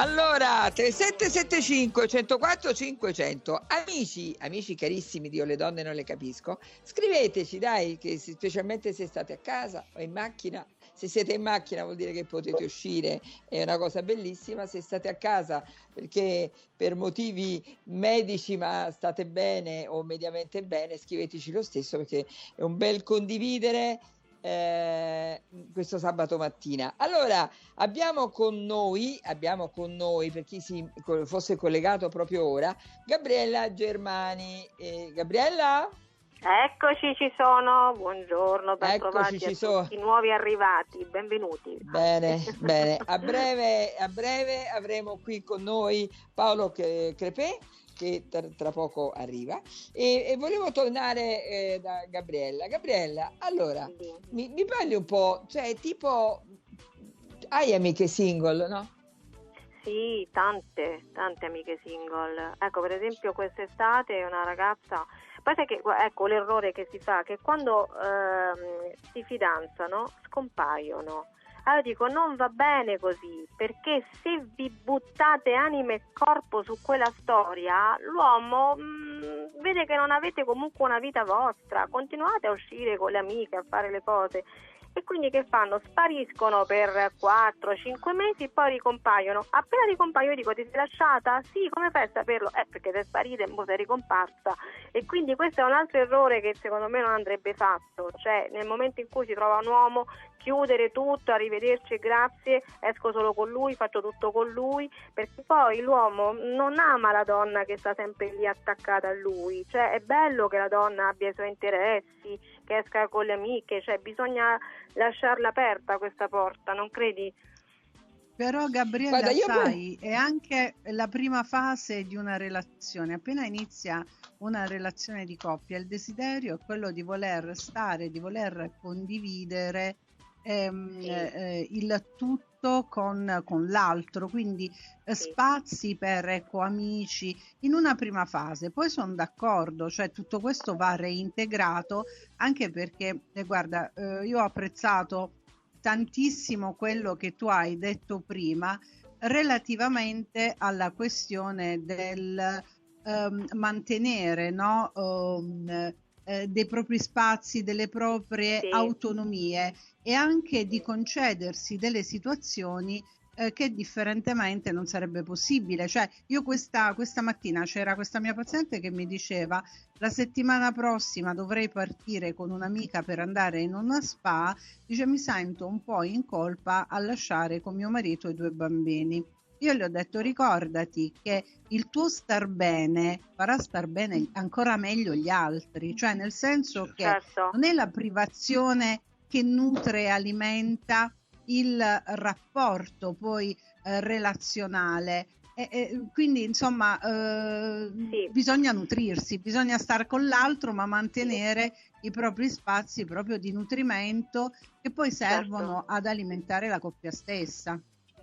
Allora, 3775 104 500. Amici, amici carissimi di Io le donne non le capisco, scriveteci dai, che specialmente se state a casa o in macchina. Se siete in macchina vuol dire che potete uscire, è una cosa bellissima, se state a casa perché per motivi medici ma state bene o mediamente bene, scriveteci lo stesso perché è un bel condividere eh, questo sabato mattina. Allora, abbiamo con noi, abbiamo con noi, per chi si fosse collegato proprio ora, Gabriella Germani. Eh, Gabriella? Eccoci, ci sono, buongiorno, ben Eccoci, ci sono. i nuovi arrivati, benvenuti. Bene, bene, a breve, a breve avremo qui con noi Paolo Crepè che tra, tra poco arriva e, e volevo tornare eh, da Gabriella. Gabriella, allora, mi, mi parli un po', cioè tipo, hai amiche single, no? Sì, tante, tante amiche single. Ecco, per esempio quest'estate una ragazza poi sai che ecco l'errore che si fa che quando ehm, si fidanzano scompaiono. Allora dico non va bene così perché se vi buttate anima e corpo su quella storia l'uomo mh, mm, vede che non avete comunque una vita vostra, continuate a uscire con le amiche, a fare le cose e quindi che fanno? Spariscono per 4-5 mesi e poi ricompaiono. Appena ricompaiono io dico ti sei lasciata? Sì, come fai a saperlo? Eh perché sei sparita e poi sei ricomparsa e quindi questo è un altro errore che secondo me non andrebbe fatto, cioè nel momento in cui si trova un uomo chiudere tutto, arrivederci grazie, esco solo con lui, faccio tutto con lui, perché poi l'uomo non ama la donna che sta sempre lì attaccata a lui, cioè è bello che la donna abbia i suoi interessi, che esca con le amiche, cioè bisogna lasciarla aperta questa porta, non credi? Però Gabriella, Guarda, sai, è anche la prima fase di una relazione. Appena inizia una relazione di coppia, il desiderio è quello di voler stare, di voler condividere ehm, sì. eh, il tutto con, con l'altro, quindi eh, spazi per ecco, amici in una prima fase. Poi sono d'accordo, cioè tutto questo va reintegrato anche perché, eh, guarda, eh, io ho apprezzato tantissimo quello che tu hai detto prima relativamente alla questione del um, mantenere no, um, eh, dei propri spazi, delle proprie sì. autonomie e anche di concedersi delle situazioni eh, che differentemente non sarebbe possibile. Cioè, io questa, questa mattina c'era questa mia paziente che mi diceva la settimana prossima dovrei partire con un'amica per andare in una spa, dice mi sento un po' in colpa a lasciare con mio marito i due bambini. Io le ho detto ricordati che il tuo star bene farà star bene ancora meglio gli altri, cioè nel senso che certo. non è la privazione che nutre e alimenta il rapporto poi eh, relazionale. E, e, quindi insomma eh, sì. bisogna nutrirsi, bisogna stare con l'altro ma mantenere sì. i propri spazi proprio di nutrimento che poi servono certo. ad alimentare la coppia stessa.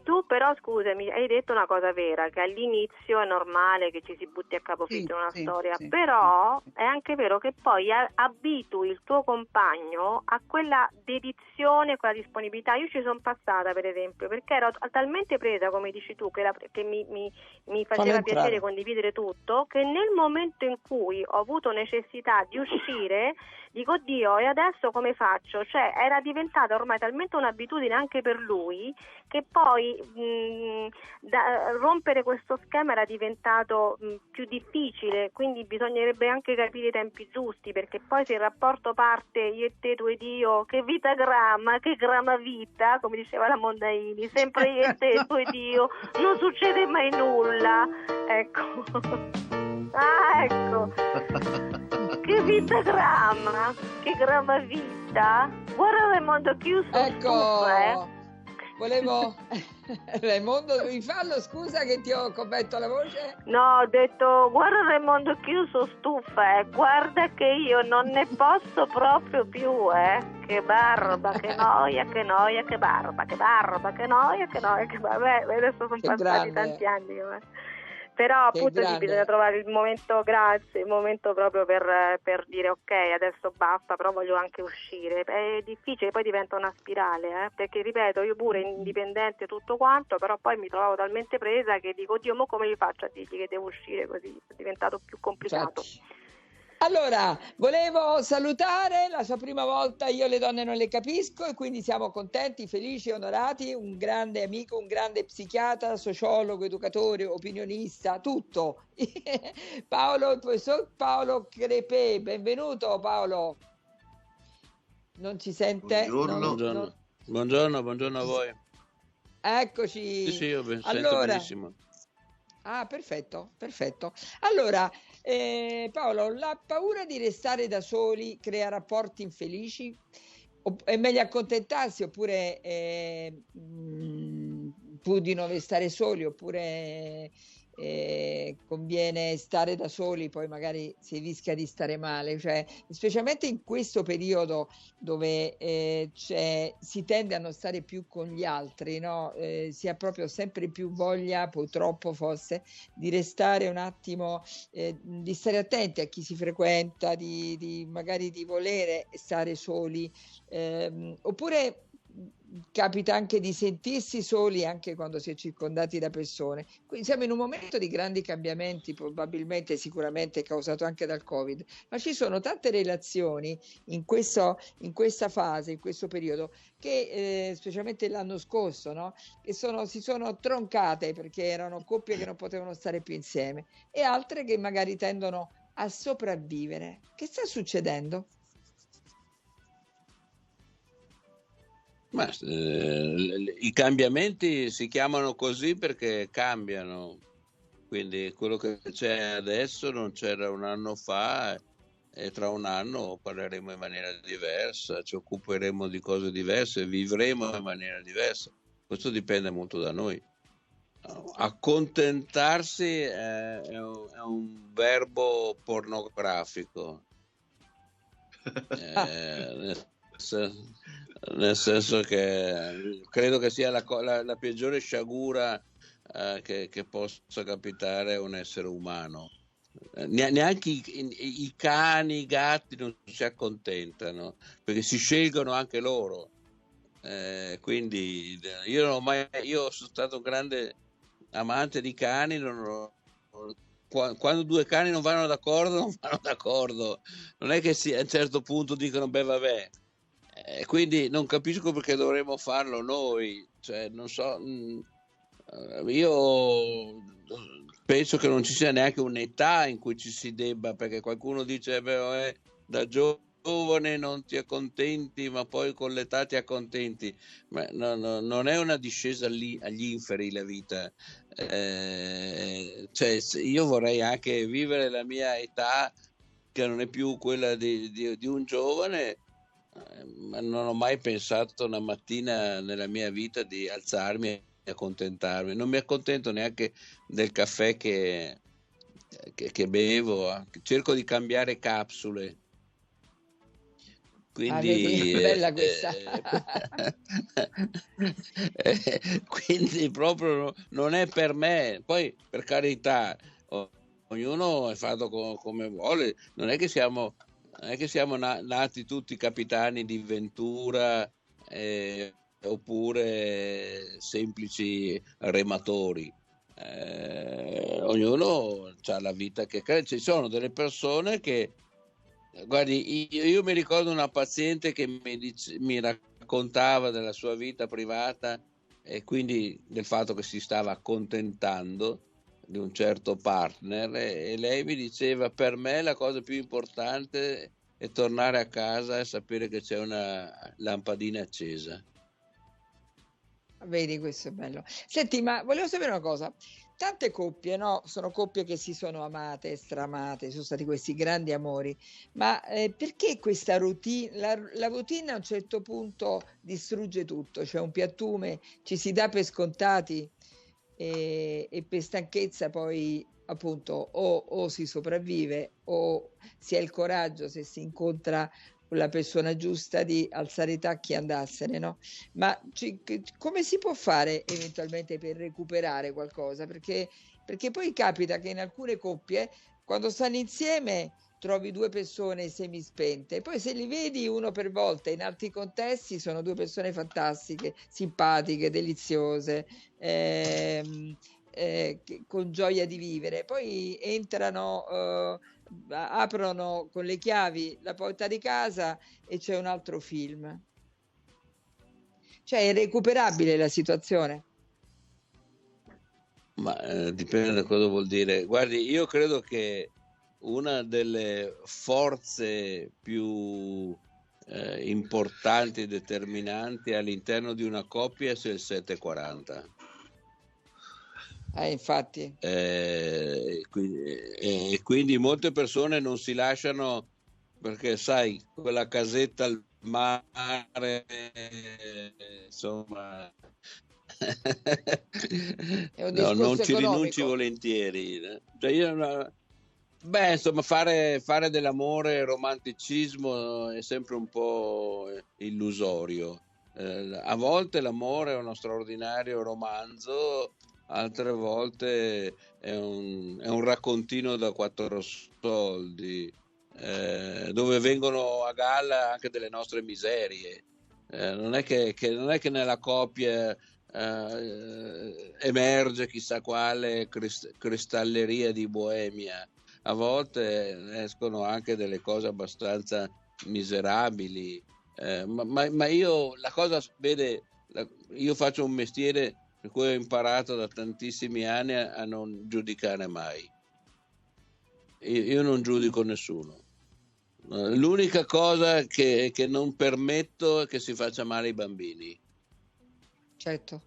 Tu però scusami, hai detto una cosa vera, che all'inizio è normale che ci si butti a capofitto sì, in una sì, storia, sì, però è anche vero che poi abitui il tuo compagno a quella dedizione, quella disponibilità. Io ci sono passata per esempio perché ero talmente presa, come dici tu, che, la, che mi, mi, mi, faceva piacere condividere tutto, che nel momento in cui ho avuto necessità di uscire dico Dio e adesso come faccio? Cioè era diventata ormai talmente un'abitudine anche per lui che poi mh, da, rompere questo schema era diventato mh, più difficile, quindi bisognerebbe anche capire i tempi giusti perché poi se il rapporto parte io e te, tu ed io, che vita gramma, che gramma vita, come diceva la Mondaini, sempre io e te, tu ed io, non succede mai nulla. Ecco. Ah, ecco. che vita gramma, che gramma vita. Guarda Raimondo chiuso. Ecco. eh. Volevo Raimondo devi farlo, scusa che ti ho coperto la voce. No, ho detto guarda Raimondo chiuso stufa, eh. guarda che io non ne posso proprio più, eh. Che barba, che noia, che noia, che barba, che barba, che noia, che noia, che barba. Beh, adesso sono che passati grande. tanti anni. Eh. Però appunto sì, bisogna trovare il momento, grazie, il momento proprio per, per, dire ok, adesso basta, però voglio anche uscire. È difficile, poi diventa una spirale, eh? perché ripeto, io pure indipendente tutto quanto, però poi mi trovavo talmente presa che dico, oddio, ma come gli faccio a dirgli che devo uscire così? È diventato più complicato. Facci. Allora, volevo salutare la sua prima volta, io le donne non le capisco e quindi siamo contenti, felici, onorati, un grande amico, un grande psichiatra, sociologo, educatore, opinionista, tutto. Paolo, il professor Paolo Crepè, benvenuto Paolo. Non ci sente? Buongiorno, non, buongiorno. Non... buongiorno, buongiorno a voi. Eccoci. Sì, sì, io allora... benissimo. Ah, perfetto, perfetto. Allora, eh, Paolo, la paura di restare da soli crea rapporti infelici? O è meglio accontentarsi oppure eh, mh, pur di non restare soli oppure eh, conviene stare da soli, poi magari si rischia di stare male, cioè, specialmente in questo periodo dove eh, si tende a non stare più con gli altri, no? eh, si ha proprio sempre più voglia, purtroppo forse, di restare un attimo, eh, di stare attenti a chi si frequenta, di, di magari di volere stare soli, ehm, oppure capita anche di sentirsi soli anche quando si è circondati da persone. Quindi siamo in un momento di grandi cambiamenti, probabilmente sicuramente causato anche dal Covid, ma ci sono tante relazioni in, questo, in questa fase, in questo periodo, che eh, specialmente l'anno scorso, no? che sono, si sono troncate perché erano coppie che non potevano stare più insieme e altre che magari tendono a sopravvivere. Che sta succedendo? Ma, eh, I cambiamenti si chiamano così perché cambiano, quindi quello che c'è adesso non c'era un anno fa e tra un anno parleremo in maniera diversa, ci occuperemo di cose diverse, vivremo in maniera diversa. Questo dipende molto da noi. Accontentarsi è, è, un, è un, verbo pornografico. eh, nel senso che credo che sia la, la, la peggiore sciagura eh, che, che, possa capitare a un essere umano. Eh, neanche i, i, i, cani, i gatti non si accontentano perché si scelgono anche loro. Eh, quindi io, non ho mai, io sono stato un grande amante di cani, ho, quando due cani non vanno d'accordo, non vanno d'accordo. Non è che si, a un certo punto dicono, beh, vabbè, eh, quindi non capisco perché dovremmo farlo noi. Cioè, non so, mh, mm, io penso che non ci sia neanche un'età in cui ci si debba, perché qualcuno dice, beh, eh, da giovane non ti accontenti, ma poi con l'età ti accontenti. Ma no, no, non è una discesa agli, agli inferi la vita. Eh, cioè, io vorrei anche vivere la mia età, che non è più quella di, di, di un giovane, non ho mai pensato una mattina nella mia vita di alzarmi e accontentarmi. Non mi accontento neanche del caffè che, che, che bevo, cerco di cambiare capsule. Quindi, ah, bella questa. Eh, quindi proprio non è per me. Poi, per carità, ognuno è fatto come vuole. Non è che siamo non è che siamo na- nati tutti capitani di ventura eh, oppure semplici rematori. Eh, ognuno ha la vita che crede. Ci sono delle persone che, guardi, io, io mi ricordo una paziente che mi, dice, mi raccontava della sua vita privata e quindi del fatto che si stava accontentando di un certo partner e lei mi diceva per me la cosa più importante è tornare a casa e sapere che c'è una lampadina accesa. Vedi, questo è bello. Senti, ma volevo sapere una cosa. Tante coppie, no? Sono coppie che si sono amate, stramate, sono stati questi grandi amori, ma eh, perché questa routine, la, la, routine a un certo punto distrugge tutto, cioè un piattume ci si dà per scontati e, e per stanchezza poi appunto o, o, si sopravvive o si ha il coraggio se si incontra con la persona giusta di alzare i tacchi e andarsene, no? Ma ci, come si può fare eventualmente per recuperare qualcosa? Perché, perché poi capita che in alcune coppie, quando stanno insieme, trovi due persone semispente, poi se li vedi uno per volta in altri contesti sono due persone fantastiche, simpatiche, deliziose, ehm, eh, con gioia di vivere, poi entrano, eh, aprono con le chiavi la porta di casa e c'è un altro film. Cioè è recuperabile la situazione? Ma eh, dipende da cosa vuol dire. Guardi, io credo che una delle forze più eh, importanti e determinanti all'interno di una coppia sia il 740. Eh, infatti. Eh, quindi, eh, quindi molte persone non si lasciano perché, sai, quella casetta al mare, insomma, no, non ci rinunci volentieri. Cioè io, beh, insomma, fare, fare dell'amore romanticismo è sempre un po' illusorio. Eh, a volte l'amore è uno straordinario romanzo, altre volte è un, è un raccontino da quattro soldi, eh, dove vengono a galla anche delle nostre miserie. Eh, non, è che, che, non, è che, nella coppia eh, emerge chissà quale crist- cristalleria di boemia, a volte escono anche delle cose abbastanza miserabili. Eh, ma, ma, ma, io la cosa, vede, la, io faccio un mestiere per cui ho imparato da tantissimi anni a, a non giudicare mai. Io, io, non giudico nessuno. L'unica cosa che, che, non permetto è che si faccia male ai bambini. Certo.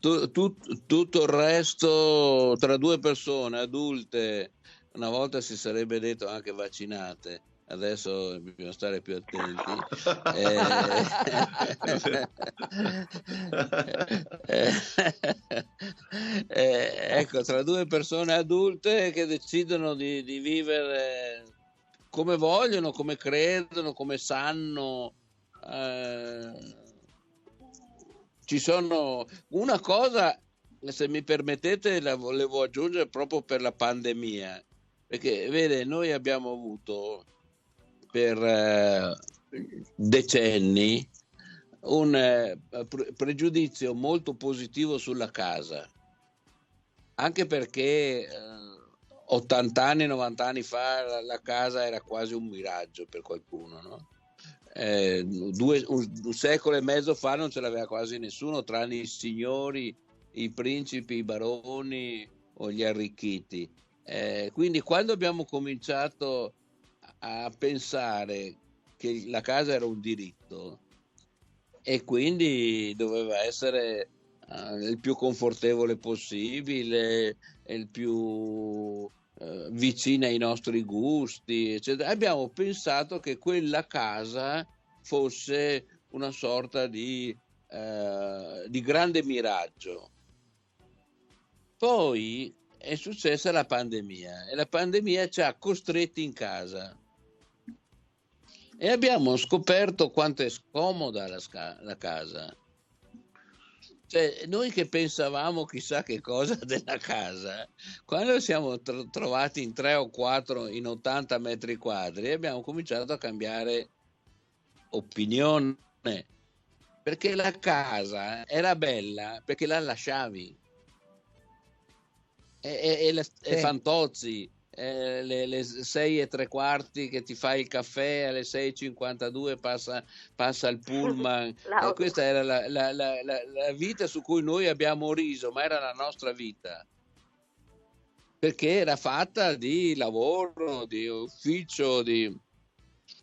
Tu, tu, tutto il resto, tra due persone adulte, una volta si sarebbe detto anche vaccinate, adesso bisogna stare più attenti. eh, eh, ecco, tra due persone adulte che decidono di, di, vivere come vogliono, come credono, come sanno. Eh, ci sono una cosa, se mi permettete, la volevo aggiungere proprio per la pandemia. Perché, vede, noi abbiamo avuto per eh, decenni un eh, pre- pregiudizio molto positivo sulla casa, anche perché eh, 80 anni, 90 anni fa la, casa era quasi un miraggio per qualcuno, no? eh, due, un, un, secolo e mezzo fa non ce l'aveva quasi nessuno, tranne i signori, i principi, i baroni o gli arricchiti. Eh, quindi quando abbiamo cominciato a pensare che la casa era un diritto e quindi doveva essere uh, il più confortevole possibile, il più uh, vicina ai nostri gusti, eccetera. Abbiamo pensato che quella casa fosse una sorta di, uh, di grande miraggio. Poi è successa la pandemia e la pandemia ci ha costretti in casa e abbiamo scoperto quanto è scomoda la, la casa. Cioè, noi che pensavamo chissà che cosa della casa, quando siamo tro- trovati in tre o quattro in 80 metri quadri, abbiamo cominciato a cambiare opinione. Perché la casa era bella perché la lasciavi. E, e, e, le, sì. e Fantozzi, eh, le, le 6 e tre quarti che ti fai il caffè alle 6.52 passa, passa il pullman. Eh, questa era la, la, la, la, vita su cui noi abbiamo riso ma era la nostra vita. Perché era fatta di lavoro di ufficio di,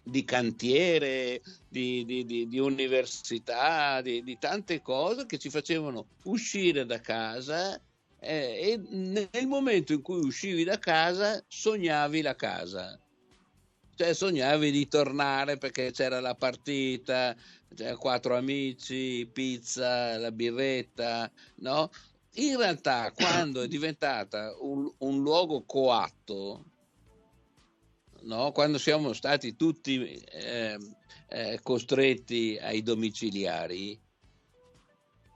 di cantiere di, di, di, di università di tante cose che ci facevano uscire da casa eh, e nel momento in cui uscivi da casa sognavi la casa cioè sognavi di tornare perché c'era la partita c'era quattro amici pizza la birretta no in realtà quando è diventata un, un luogo coatto no? quando siamo stati tutti eh, eh, costretti ai domiciliari,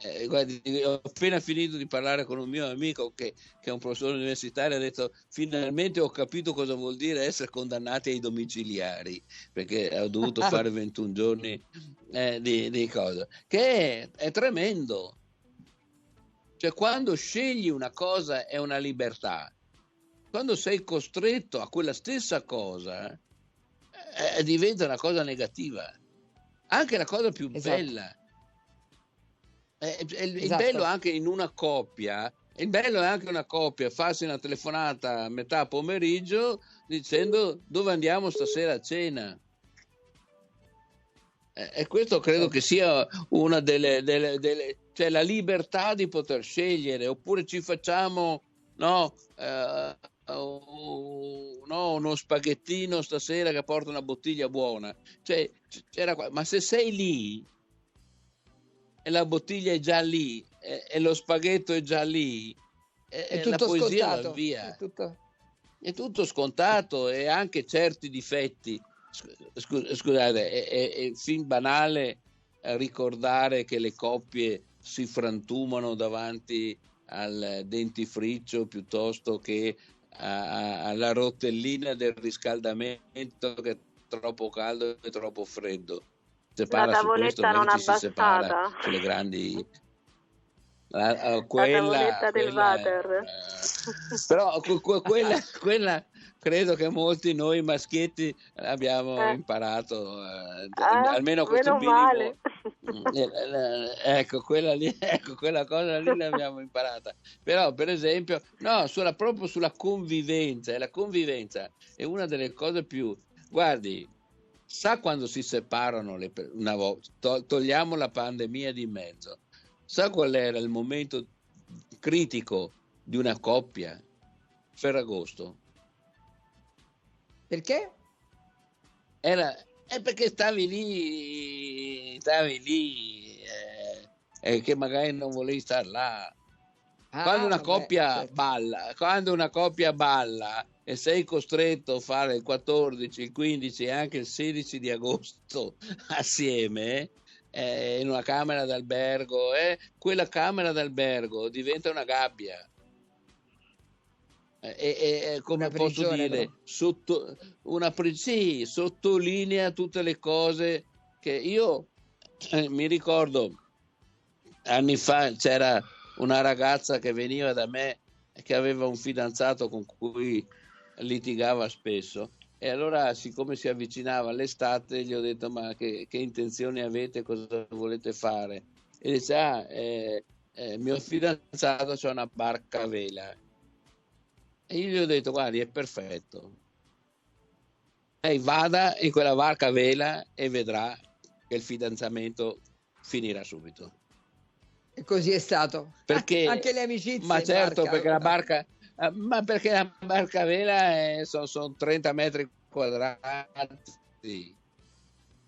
eh, guardi, ho appena finito di parlare con un mio amico che, che, è un professore universitario, ha detto finalmente ho capito cosa vuol dire essere condannati ai domiciliari, perché ho dovuto fare 21 giorni eh, di, di cosa, che è, è tremendo. Cioè quando scegli una cosa è una libertà, quando sei costretto a quella stessa cosa eh, diventa una cosa negativa. Anche la cosa più esatto. bella eh, il, esatto. bello anche in una coppia, il bello è anche una coppia, farsi una telefonata a metà pomeriggio dicendo dove andiamo stasera a cena. Eh, e questo credo che sia una delle, delle, delle, cioè la libertà di poter scegliere, oppure ci facciamo no, eh, no, uno spaghettino stasera che porta una bottiglia buona. Cioè, ma se sei lì e la bottiglia è già lì e, e lo spaghetto è già lì e, è tutto la poesia scontato. via. È tutto... è tutto scontato e anche certi difetti. Scusate, è, è, è fin banale ricordare che le coppie si frantumano davanti al dentifricio piuttosto che alla rotellina del riscaldamento che è troppo caldo e troppo freddo separa la tavoletta non abbassata sulle grandi la, uh, quella, la tavoletta del water. uh, però quella, quella credo che molti noi maschietti abbiamo eh. imparato eh, ah, almeno questo minimo mm, eh, ecco quella lì ecco quella cosa lì l'abbiamo imparata. Però per esempio no sulla, proprio sulla convivenza e la convivenza è una delle cose più guardi sa quando si separano le, una volta, to, togliamo la pandemia di mezzo, sa qual era il momento critico di una coppia? Ferragosto. Perché? Era, è perché stavi lì, stavi lì eh, e che magari non volevi stare là. Ah, quando una coppia certo. balla, quando una coppia balla e sei costretto a fare il 14, il 15 e anche il 16 di agosto assieme eh, in una camera d'albergo, eh, quella camera d'albergo diventa una gabbia. Eh, e, e, come posso dire, sotto, una, sì, sottolinea tutte le cose che io eh, mi ricordo anni fa c'era una ragazza che veniva da me che aveva un fidanzato con cui litigava spesso e allora siccome si avvicinava l'estate gli ho detto ma che, che intenzioni avete, cosa volete fare? E dice ah, eh, eh, mio fidanzato c'ha una barca a vela e io gli ho detto guardi è perfetto lei vada in quella barca a vela e vedrà che il fidanzamento finirà subito. E così è stato. Perché, Anche le amicizie. Ma certo, barca, perché la barca, eh, ma perché la barca a vela sono, sono 30 metri quadrati.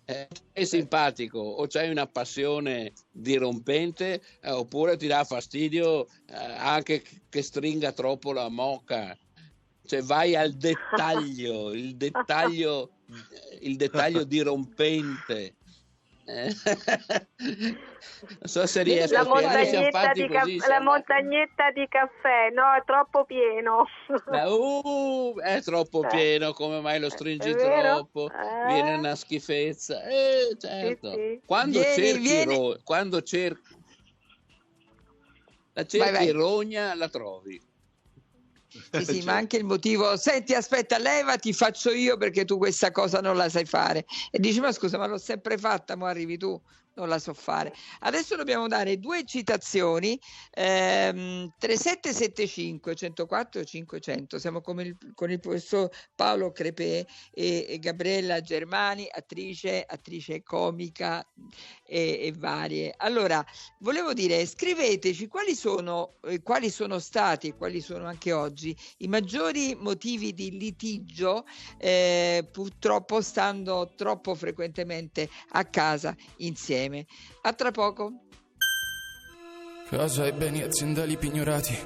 Eh, è simpatico o c'hai una passione dirompente eh, oppure ti dà fastidio eh, anche che stringa troppo la moca cioè vai al dettaglio il dettaglio il dettaglio dirompente non so se riesco la montagnetta, di, così, ca- la montagnetta di caffè no è troppo pieno uh, è troppo eh. pieno come mai lo stringi troppo eh. viene una schifezza eh, certo. sì, sì. quando vieni, cerchi vieni. Ro- quando cerchi la cerchi vai, vai. rogna la trovi sì, sì, ma anche il motivo, senti, aspetta, leva, ti faccio io perché tu questa cosa non la sai fare. E dici, ma scusa, ma l'ho sempre fatta, ma arrivi tu non la so fare. Adesso dobbiamo dare due citazioni, ehm, 3775 104 500, siamo con il, con il professor Paolo Crepè e, e, Gabriella Germani, attrice, attrice comica e, e, varie. Allora, volevo dire, scriveteci quali sono, eh, quali sono stati e quali sono anche oggi i maggiori motivi di litigio, eh, purtroppo stando troppo frequentemente a casa insieme insieme. A tra poco. Casa e beni aziendali pignorati,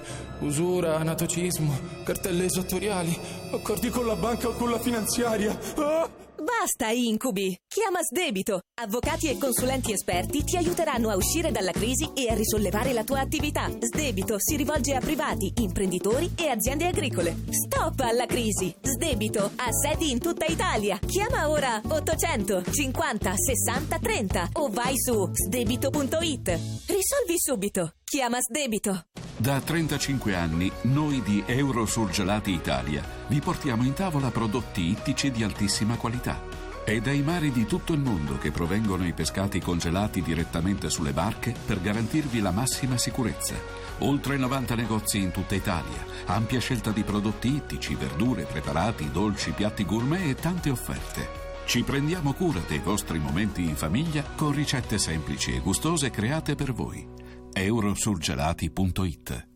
usura, anatocismo, cartelle esattoriali, accordi con la banca o con la finanziaria. Ah! Basta incubi! Chiama Sdebito. Avvocati e consulenti esperti ti aiuteranno a uscire dalla crisi e a risollevare la tua attività. Sdebito si rivolge a privati, imprenditori e aziende agricole. Stop alla crisi! Sdebito ha sedi in tutta Italia. Chiama ora 800 50 60 30 o vai su sdebito.it. Risolvi subito. Chiama Sdebito. Da 35 anni noi di Eurosurgelati Italia vi portiamo in tavola prodotti ittici di altissima qualità. È dai mari di tutto il mondo che provengono i pescati congelati direttamente sulle barche per garantirvi la massima sicurezza. Oltre 90 negozi in tutta Italia, ampia scelta di prodotti ittici, verdure, preparati, dolci, piatti gourmet e tante offerte. Ci prendiamo cura dei vostri momenti in famiglia con ricette semplici e gustose create per voi eurosurgelati.it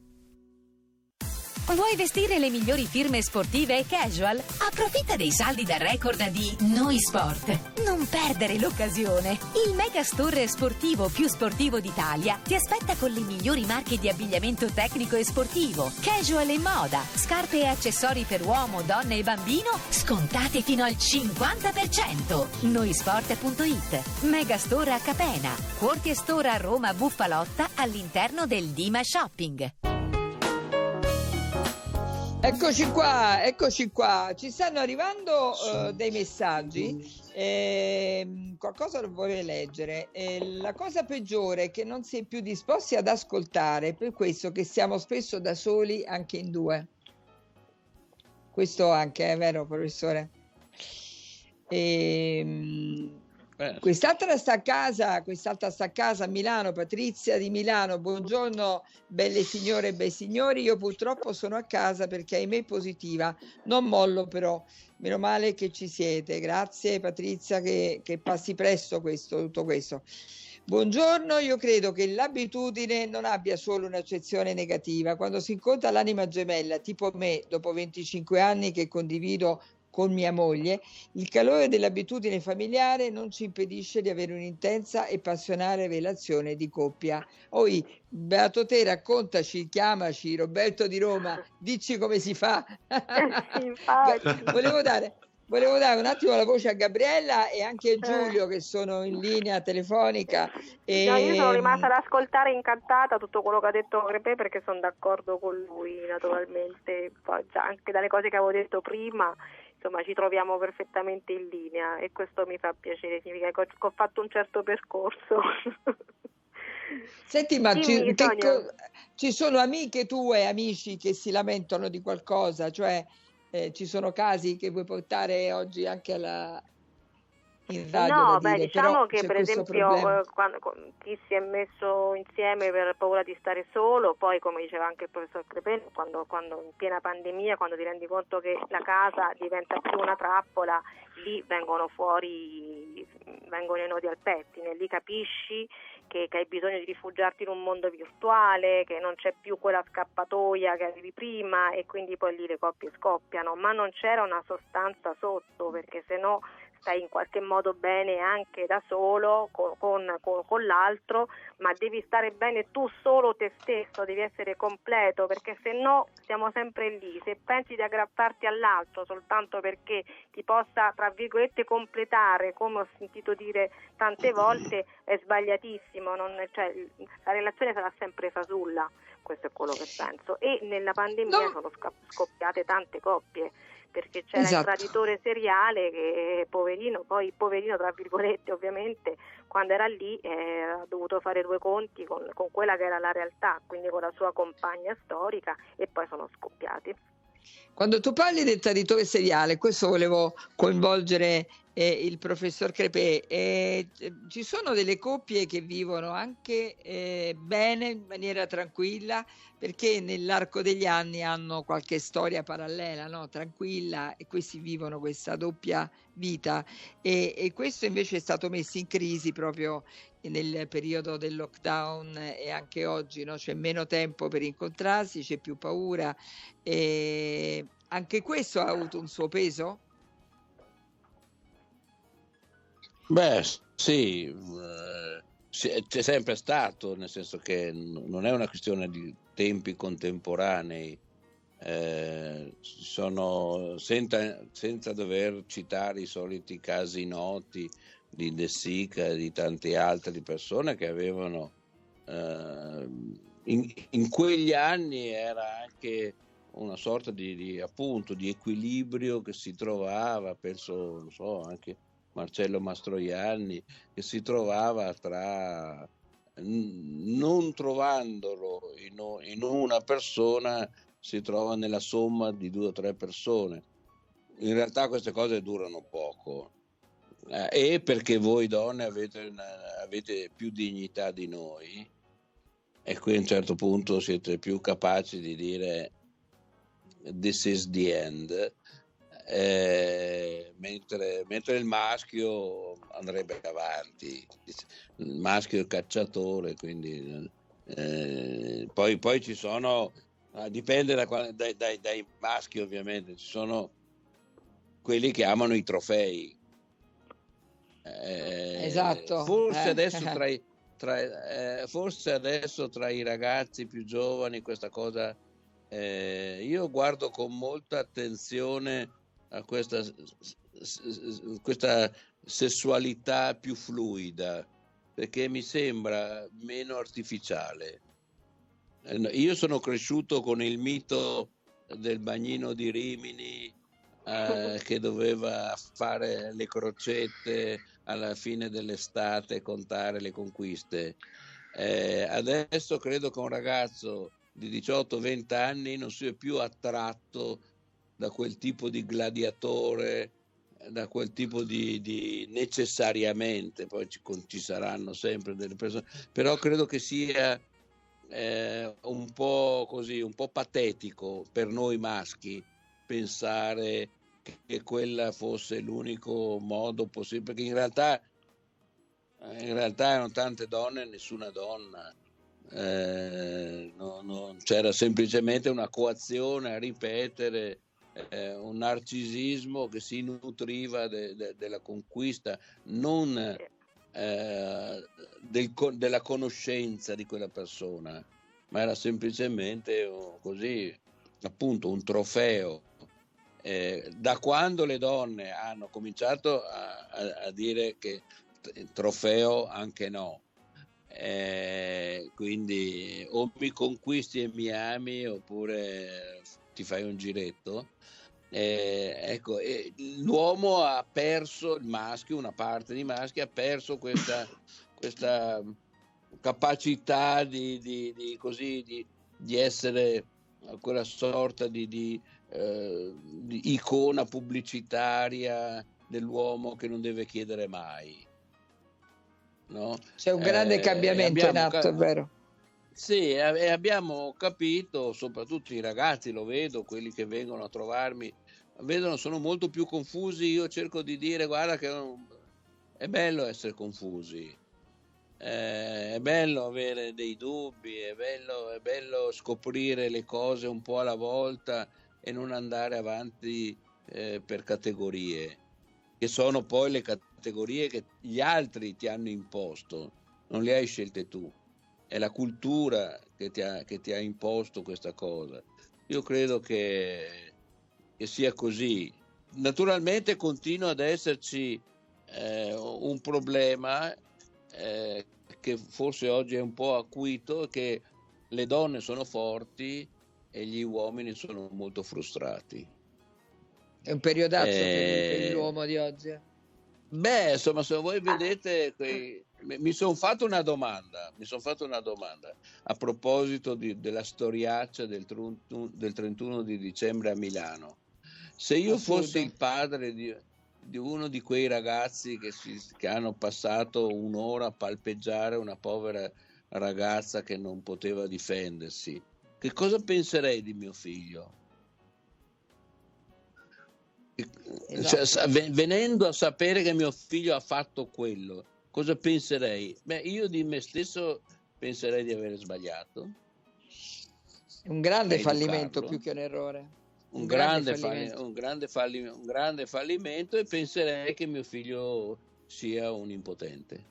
Vuoi vestire le migliori firme sportive e casual? Approfitta dei saldi da record di Noi Sport. Non perdere l'occasione. Il mega store sportivo più sportivo d'Italia ti aspetta con le migliori marche di abbigliamento tecnico e sportivo, casual e moda, scarpe e accessori per uomo, donna e bambino, scontate fino al 50%. Noisport.it. Mega store a Capena. Quartier store a Roma Buffalotta all'interno del Dima Shopping. Eccoci qua, eccoci qua. Ci stanno arrivando uh, dei messaggi. Eh, qualcosa lo vorrei leggere. Eh, la cosa peggiore è che non si è più disposti ad ascoltare, per questo che siamo spesso da soli anche in due. Questo anche è vero, professore. Eh, Quest'altra sta a casa, quest'altra sta a casa a Milano, Patrizia di Milano. Buongiorno, belle signore e bei signori. Io purtroppo sono a casa perché ahimè positiva. Non mollo però. Meno male che ci siete. Grazie Patrizia che, che passi presto questo, tutto questo. Buongiorno, io credo che l'abitudine non abbia solo un'accezione negativa. Quando si incontra l'anima gemella, tipo me, dopo 25 anni che condivido con mia moglie, il calore dell'abitudine familiare non ci impedisce di avere un'intensa e passionale relazione di coppia. Oi, Beato te, raccontaci, chiamaci, Roberto di Roma, dici come si fa. volevo, dare, volevo dare un attimo la voce a Gabriella e anche a Giulio che sono in linea telefonica. E... No, io sono rimasta ad ascoltare incantata tutto quello che ha detto Crepe perché sono d'accordo con lui naturalmente, poi anche dalle cose che avevo detto prima insomma ci troviamo perfettamente in linea e questo mi fa piacere, significa che ho, fatto un certo percorso. Senti, ma ci, co- ci, sono amiche tue, amici che si lamentano di qualcosa, cioè eh, ci sono casi che vuoi portare oggi anche alla, in radio. No, beh, dire, diciamo che per esempio eh, quando, chi si è messo insieme per paura di stare solo, poi come diceva anche il professor Crepelli, quando, quando in piena pandemia, quando ti rendi conto che la casa diventa più una trappola, lì vengono fuori, vengono i nodi al pettine, lì capisci che, che, hai bisogno di rifugiarti in un mondo virtuale, che non c'è più quella scappatoia che avevi prima e quindi poi lì le coppie scoppiano, ma non c'era una sostanza sotto perché se no stai in qualche modo bene anche da solo con, con, con, l'altro, ma devi stare bene tu solo te stesso, devi essere completo perché se no siamo sempre lì. Se pensi di aggrapparti all'altro soltanto perché ti possa, tra virgolette, completare, come ho sentito dire tante volte, è sbagliatissimo. Non, cioè, la relazione sarà sempre fasulla, questo è quello che penso. E nella pandemia no. sono scoppiate tante coppie perché c'era esatto. il traditore seriale che poverino, poi poverino tra virgolette ovviamente, quando era lì eh, ha dovuto fare due conti con, con quella che era la realtà, quindi con la sua compagna storica e poi sono scoppiati. Quando tu parli del traditore seriale, questo volevo coinvolgere eh, il professor Crepè, eh, ci sono delle coppie che vivono anche eh, bene, in maniera tranquilla, perché nell'arco degli anni hanno qualche storia parallela, no? tranquilla, e questi vivono questa doppia vita. E, e questo invece è stato messo in crisi proprio nel periodo del lockdown e anche oggi no? c'è meno tempo per incontrarsi, c'è più paura. E anche questo ha avuto un suo peso? Beh, sì, eh, c'è sempre stato, nel senso che non è una questione di tempi contemporanei, eh, sono, senza, senza, dover citare i soliti casi noti di De Sica e di tante altre persone che avevano eh, in, in, quegli anni era anche una sorta di, di, appunto di equilibrio che si trovava, penso, non so, anche Marcello Mastroianni, che si trovava tra non trovandolo in, una persona si trova nella somma di due o tre persone. In realtà queste cose durano poco eh, e perché voi donne avete, una, avete più dignità di noi e qui a un certo punto siete più capaci di dire this is the end eh, mentre, mentre, il maschio andrebbe avanti il maschio è cacciatore quindi eh, poi, poi ci sono Ah, dipende da, dai, dai, dai, maschi ovviamente, ci sono quelli che amano i trofei. Eh, esatto. Forse, eh. adesso tra i, tra, eh, forse adesso tra i ragazzi più giovani questa cosa, eh, io guardo con molta attenzione a questa, questa sessualità più fluida perché mi sembra meno artificiale eh, io sono cresciuto con il mito del bagnino di Rimini eh, che doveva fare le crocette alla fine dell'estate e contare le conquiste. Eh, adesso credo che un ragazzo di 18-20 anni non sia più attratto da quel tipo di gladiatore, da quel tipo di, di necessariamente, poi ci, ci, saranno sempre delle persone, però credo che sia eh, un po' così, un po' patetico per noi maschi pensare che quella fosse l'unico modo possibile, perché in realtà, in realtà erano tante donne e nessuna donna. Eh, no, no, c'era semplicemente una coazione a ripetere eh, un narcisismo che si nutriva de, de, della conquista, non eh, del, della conoscenza di quella persona, ma era semplicemente oh, così, appunto, un trofeo. Eh, da quando le donne hanno cominciato a, a, a dire che trofeo anche no, eh, quindi o mi conquisti e mi ami oppure ti fai un giretto eh, ecco, eh, l'uomo ha perso, il maschio, una parte di maschi ha perso questa, questa capacità di, di, di, così, di, di essere quella sorta di, eh, icona pubblicitaria dell'uomo che non deve chiedere mai. No? C'è un grande eh, cambiamento in atto, è vero? Sì, e abbiamo capito, soprattutto i ragazzi, lo vedo, quelli che vengono a trovarmi, vedono, sono molto più confusi. Io cerco di dire, guarda che è bello essere confusi, eh, è bello avere dei dubbi, è bello, è bello, scoprire le cose un po' alla volta e non andare avanti eh, per categorie, che sono poi le categorie che gli altri ti hanno imposto, non le hai scelte tu è la cultura che ti ha, che ti ha imposto questa cosa. Io credo che, che sia così. Naturalmente continua ad esserci eh, un problema eh, che forse oggi è un po' acuito, che le donne sono forti e gli uomini sono molto frustrati. È un periodazzo eh, per l'uomo di oggi. Eh. Beh, insomma, se voi vedete quei, mi sono fatto una domanda, mi sono fatto una domanda a proposito di, della storiaccia del, del, 31 di dicembre a Milano. Se io fossi il padre di, di, uno di quei ragazzi che, si, che hanno passato un'ora a palpeggiare una povera ragazza che non poteva difendersi, che cosa penserei di mio figlio? Cioè, esatto. Cioè, venendo a sapere che mio figlio ha fatto quello, cosa penserei? Beh, io di me stesso penserei di aver sbagliato. Un grande fallimento più che un errore. Un, un, grande, grande fallimento. Un, grande fallimento, un grande fallimento e penserei che mio figlio sia un impotente.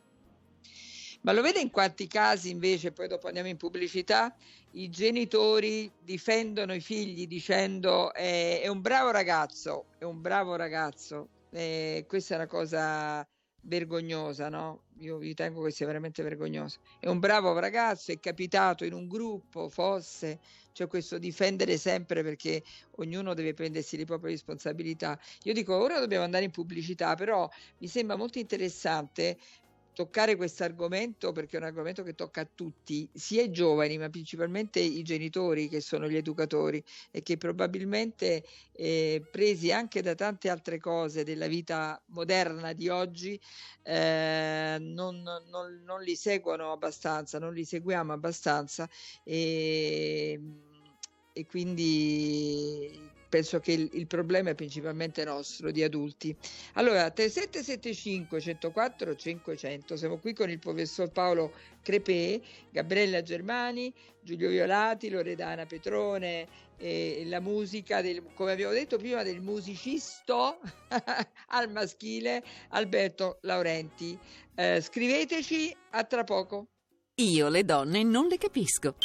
Ma lo vede in quanti casi invece, poi dopo andiamo in pubblicità, i genitori difendono i figli dicendo eh, è un bravo ragazzo, è un bravo ragazzo. Eh, questa è una cosa vergognosa, no? Io ritengo che sia veramente vergognoso. È un bravo ragazzo, è capitato in un gruppo, fosse, cioè questo difendere sempre perché ognuno deve prendersi le proprie responsabilità. Io dico, ora dobbiamo andare in pubblicità, però mi sembra molto interessante toccare questo argomento perché è un argomento che tocca a tutti, sia i giovani, ma principalmente i genitori che sono gli educatori e che probabilmente eh, presi anche da tante altre cose della vita moderna di oggi eh, non, non, non, li seguono abbastanza, non li seguiamo abbastanza e, e quindi penso che il, il, problema è principalmente nostro di adulti. Allora, 3775 104 500, siamo qui con il professor Paolo Crepè, Gabriella Germani, Giulio Violati, Loredana Petrone, e la musica, del, come abbiamo detto prima, del musicisto al maschile Alberto Laurenti. Eh, scriveteci, a tra poco. Io le donne non le capisco.